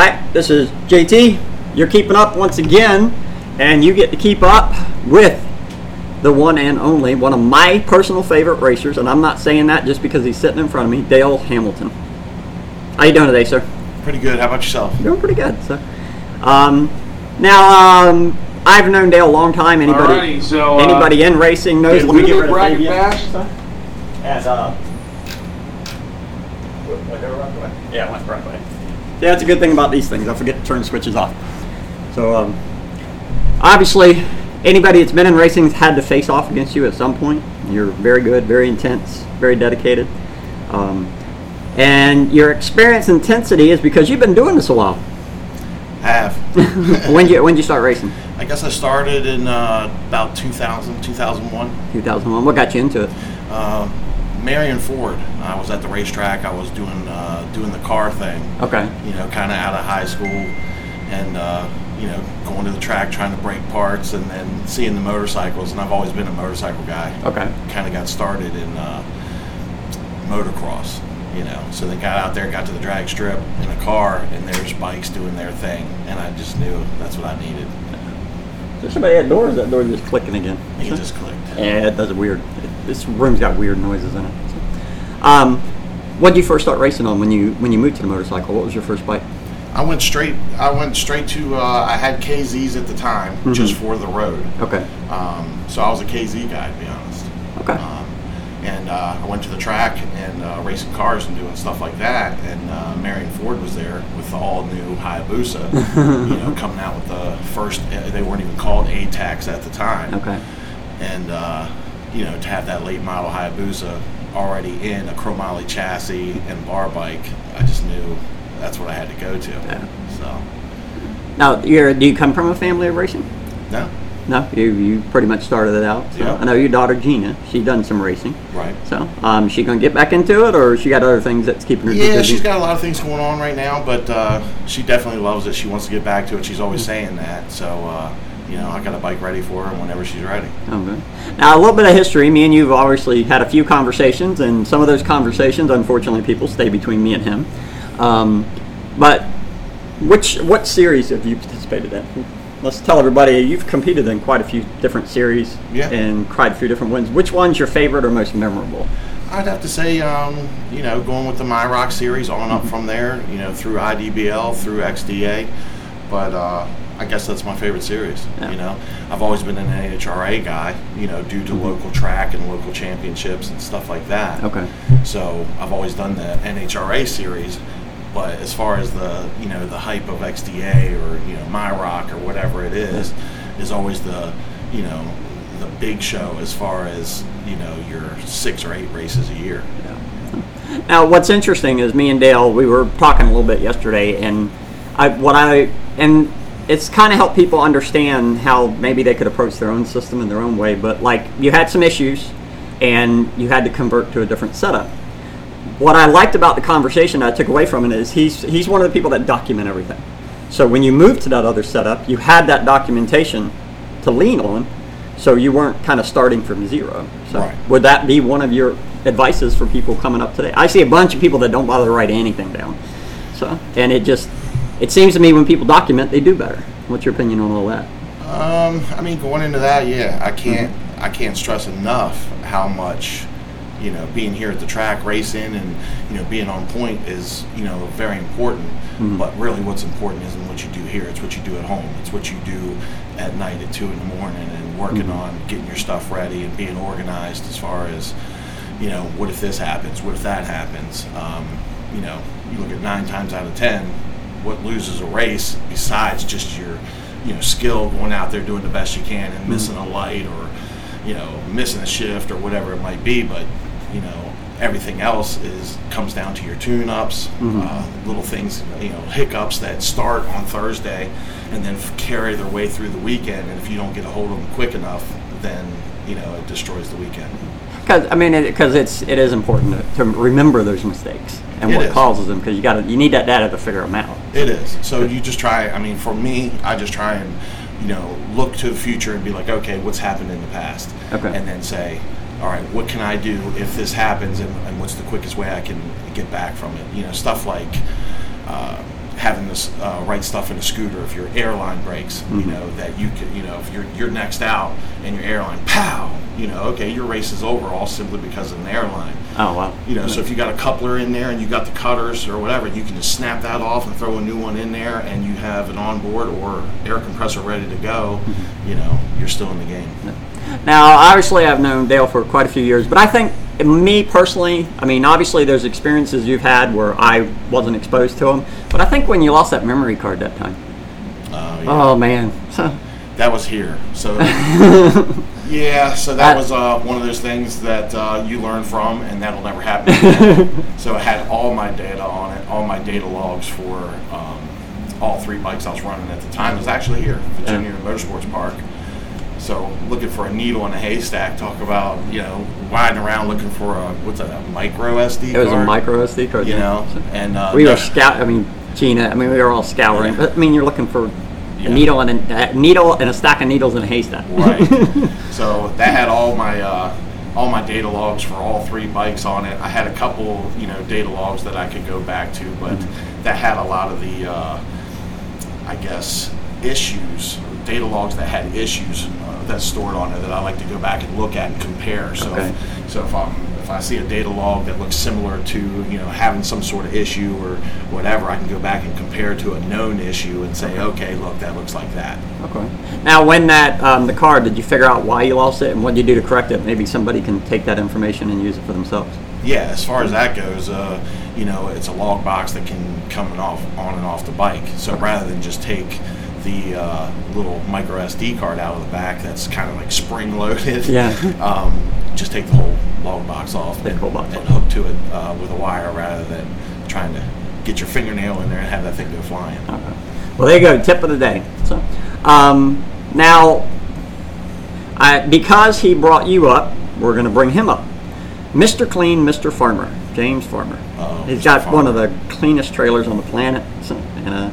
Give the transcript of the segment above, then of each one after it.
right, this is JT. You're keeping up once again, and you get to keep up with the one and only, one of my personal favorite racers, and I'm not saying that just because he's sitting in front of me, Dale Hamilton. How you doing today, sir? Pretty good. How about yourself? Doing pretty good, sir. Um, now, um, I've known Dale a long time. Anybody, Alrighty, so, uh, anybody in racing knows. Did Let me we get do rid of bracket Fabian. bash? And, uh, yeah, went right away. Yeah, that's a good thing about these things. I forget to turn switches off. So, um, obviously, anybody that's been in racing has had to face off against you at some point. You're very good, very intense, very dedicated. Um, and your experience intensity is because you've been doing this a while. Have. when you when did you start racing? I guess I started in uh, about 2000, 2001. 2001. What got you into it? Uh, Marion Ford. I was at the racetrack. I was doing uh, doing the car thing. Okay. You know, kind of out of high school, and uh, you know, going to the track trying to break parts, and then seeing the motorcycles. And I've always been a motorcycle guy. Okay. Kind of got started in uh, motocross. You know, so they got out there, got to the drag strip in a car, and there's bikes doing their thing, and I just knew that's what I needed. There somebody at the door? Is that door just clicking again? It just clicked. Yeah, it does a weird. This room's got weird noises in it. So. Um, what did you first start racing on when you when you moved to the motorcycle? What was your first bike? I went straight. I went straight to. Uh, I had KZs at the time, Mm-hmm. just for the road. Okay. Um, so I was a KZ guy, to be honest. Okay. Um, and uh, I went to the track and uh, racing cars and doing stuff like that. And uh, Marion Ford was there with the all new Hayabusa. you know, coming out with the first. They weren't even called ATAX at the time. Okay. And uh, you know, to have that late model Hayabusa already in a chromoly chassis and bar bike, I just knew that's what I had to go to. Yeah. So Now, you're, do you come from a family of racing? no, No, you you pretty much started it out. So Yeah. I know your daughter Gina. She done some racing. right. So, um, she gonna get back into it, or she got other things that's keeping her Yeah, busy? she's got a lot of things going on right now, but uh, she definitely loves it. She wants to get back to it. She's always saying that. So, uh, you know, I got a bike ready for her whenever she's ready. Okay. Now, a little bit of history. Me and you have obviously had a few conversations, and some of those conversations, unfortunately, people stay between me and him. Um, but which what series have you participated in? Let's tell everybody you've competed in quite a few different series Yeah. and quite a few different wins. Which one's your favorite or most memorable? I'd have to say, um, you know, going with the MIROCK series on up from there, you know, through IDBL, through XDA. But uh, I guess that's my favorite series. Yeah. You know, I've always been an NHRA guy, you know, due to local track and local championships and stuff like that. Okay. So I've always done the NHRA series, but as far as the you know the hype of XDA or you know MIROCK or whatever it is, is always the you know the big show as far as you know your six or eight races a year. Now, what's interesting is me and Dale, we were talking a little bit yesterday, and I, what I, and it's kind of helped people understand how maybe they could approach their own system in their own way. But like, you had some issues, and you had to convert to a different setup. What I liked about the conversation I took away from it is he's he's one of the people that document everything. So when you moved to that other setup, you had that documentation to lean on, so you weren't kind of starting from zero. So Right. would that be one of your advices for people coming up today? I see a bunch of people that don't bother to write anything down. So and it just it seems to me when people document, they do better. What's your opinion on all that? Um, I mean, going into that, yeah, I can't I can't stress enough how much you know being here at the track racing and you know being on point is you know very important. But really, what's important isn't what you do here; it's what you do at home. It's what you do at night at two in the morning and working on getting your stuff ready and being organized as far as you know what if this happens, what if that happens. Um, you know, you look at nine times out of ten, what loses a race besides just your you know skill going out there doing the best you can and missing a light or you know missing a shift or whatever it might be but you know everything else is comes down to your tune-ups uh, little things you know hiccups that start on thursday and then f- carry their way through the weekend and if you don't get a hold of them quick enough then you know it destroys the weekend Because I mean, because it's it is important to, to remember those mistakes and It what is. causes them. Because you got you need that data to figure them out. It is. So you just try. I mean, for me, I just try and you know look to the future and be like, okay, what's happened in the past, Okay. and then say, all right, what can I do if this happens, and, and what's the quickest way I can get back from it? You know, stuff like. Uh, having this uh, right stuff in a scooter. If your airline breaks, you Mhm. know that you can, you know, if you're you're next out and your airline, pow, you know, okay, your race is over all simply because of an airline. Oh wow. You know, so if you got a coupler in there and you got the cutters or whatever, you can just snap that off and throw a new one in there, and you have an onboard or air compressor ready to go. You know, you're still in the game. Now, obviously, I've known Dale for quite a few years, but I think me personally, I mean, obviously, there's experiences you've had where I wasn't exposed to them, but I think when you lost that memory card that time, Uh, yeah. oh man, That was here. So yeah, so that Uh, was uh, one of those things that uh, you learn from, and that'll never happen again. so I had all my data on it, all my data logs for um, all three bikes I was running at the time. It was actually here, Virginia Motorsports Park. So looking for a needle in a haystack. Talk about you know riding around looking for a what's that, a micro SD card? it was a micro SD card. You know, and uh, we were scout. I mean, Gina. I mean, we were all scouring. Yeah. But I mean, you're looking for Yeah. a needle and a, needle and a stack of needles in a haystack. Right. so that had all my uh, all my data logs for all three bikes on it. I had a couple, you know, data logs that I could go back to, but that had a lot of the, uh, I guess, issues, data logs that had issues uh, that's stored on it that I like to go back and look at and compare. So, Okay. if, so if I'm if I see a data log that looks similar to you know having some sort of issue or whatever, I can go back and compare to a known issue and say, okay, look, that looks like that. Okay. Now, when that um, the car, did you figure out why you lost it and what did you do to correct it? Maybe somebody can take that information and use it for themselves. Yeah, as far as that goes, uh, you know, it's a log box that can come and off on and off the bike. So rather than just take the uh, little micro SD card out of the back, that's kind of like spring loaded. Yeah. Um, just take the whole log box off and, whole box and hook to it uh, with a wire rather than trying to get your fingernail in there and have that thing go flying. Okay. Well, there you go. Tip of the day. So, um, now, I, because he brought you up, we're going to bring him up. Mr. Clean, Mr. Farmer, James Farmer. Oh, He's Mr. got one of the cleanest trailers on the planet. So, and uh,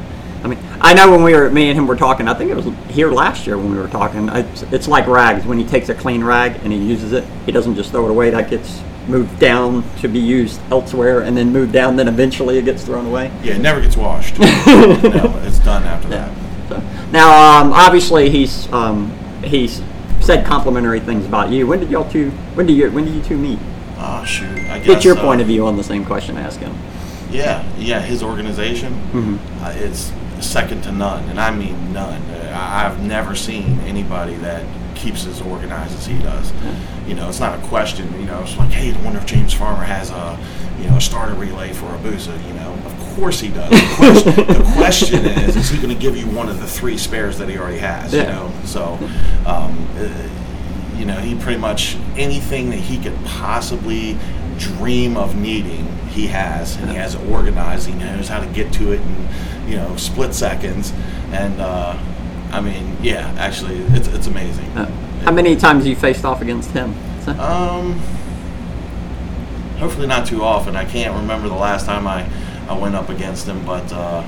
I know when we were, me and him were talking. I think it was here last year when we were talking. It's, it's like rags. When he takes a clean rag and he uses it, he doesn't just throw it away. That gets moved down to be used elsewhere, and then moved down. Then eventually it gets thrown away. Yeah, it never gets washed. no, it's done after that. So, now, um, obviously, he's um, he's said complimentary things about you. When did y'all two? When did you? When did you two meet? Oh shoot! I guess. Get your uh, point of view on the same question I asked him. Yeah, yeah, his organization Mhm. uh, is second to none, and I mean none. I've never seen anybody that keeps as organized as he does. You know, it's not a question. You know, it's like, hey, I wonder if James Farmer has a, you know, a starter relay for Abusa. You know, of course he does. The question, the question is, is he going to give you one of the three spares that he already has? You Yeah. know, so. Um, uh, you know, he pretty much anything that he could possibly dream of needing, he has, and he has it organized. He knows how to get to it in, you know, split seconds. And uh, I mean, yeah, actually, it's it's amazing. Uh, how many times you faced off against him? Um, hopefully not too often. I can't remember the last time I, I went up against him, but uh,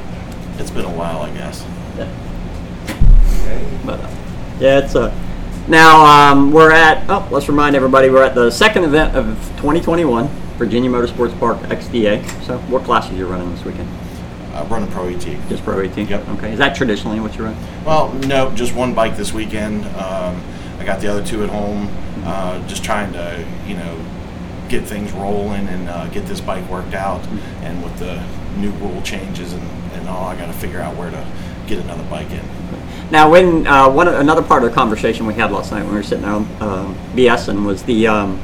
it's been a while, I guess. Yeah. But yeah, it's a. Now um, we're at. Oh, let's remind everybody we're at the second event of 2021, Virginia Motorsports Park XDA. So, what classes are you running this weekend? I'm running Pro ET. Just Pro ET. Yep. Okay. Is that traditionally what you run? Well, no, just one bike this weekend. Um, I got the other two at home. Uh, just trying to, you know, get things rolling and uh, get this bike worked out. And with the new rule changes and, and all, I got to figure out where to get another bike in. Now, when uh, one another part of the conversation we had last night when we were sitting there um, BSing was the, um,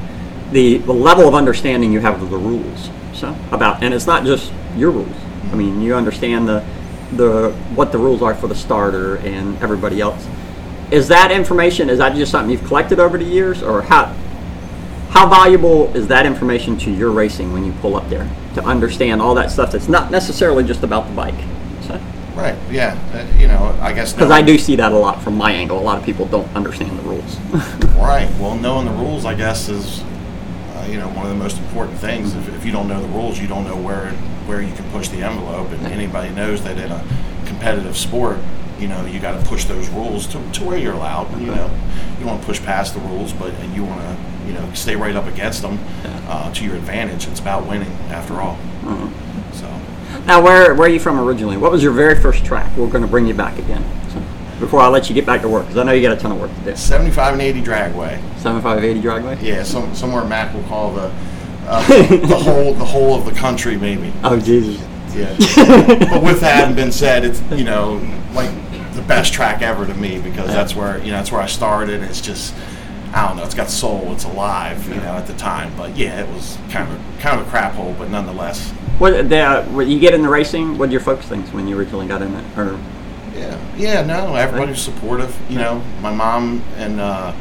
the level of understanding you have of the rules. So about, and it's not just your rules. I mean, you understand the the what the rules are for the starter and everybody else. Is that information? Is that just something you've collected over the years, or how? How valuable is that information to your racing when you pull up there to understand all that stuff that's not necessarily just about the bike? Right. Yeah. Uh, you know, I guess. because I do see that a lot from my angle. A lot of people don't understand the rules. Right. Well, knowing the rules, I guess, is uh, you know one of the most important things. If, if you don't know the rules, you don't know where where you can push the envelope. And anybody knows that in a competitive sport, you know, you got to push those rules to, to where you're allowed. You know, you want to push past the rules, but you want to you know stay right up against them uh, to your advantage. It's about winning, after all. Mhm. So. Now, where where are you from originally? What was your very first track? We're going to bring you back again. So, before I let you get back to work, because I know you got a ton of work to do. 75 and 80 dragway. 7580 driveway? Yeah, some, somewhere Mac will call the uh, the whole the whole of the country maybe. Oh, Jesus. Yeah. but with that having been said, it's you know like the best track ever to me because that's where you know that's where I started. It's just I don't know. It's got soul. It's alive. You know at the time. But yeah, it was kind of kind of a crap hole, but nonetheless. What, the, uh, what you get in the racing? What did your folks think when you originally got in it? Or Yeah, yeah, no, everybody was supportive. You know, my mom and uh,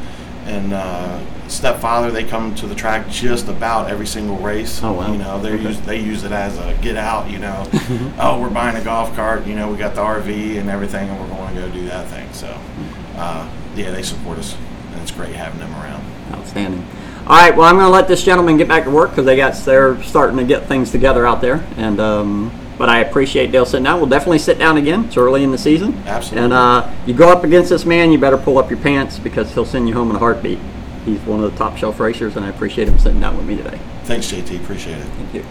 and uh, stepfather they come to the track just about every single race. Oh, wow. You know, they Okay. use they use it as a get out. You know, oh, we're buying a golf cart. You know, we got the RV and everything, and we're going to go do that thing. So, uh, yeah, they support us, and it's great having them around. Outstanding. All right, well, I'm going to let this gentleman get back to work because they got they're starting to get things together out there, and um, but I appreciate Dale sitting down. We'll definitely sit down again. It's early in the season, Absolutely. And uh, you go up against this man, you better pull up your pants because he'll send you home in a heartbeat. He's one of the top shelf racers, and I appreciate him sitting down with me today. Thanks, JT. Appreciate it. Thank you.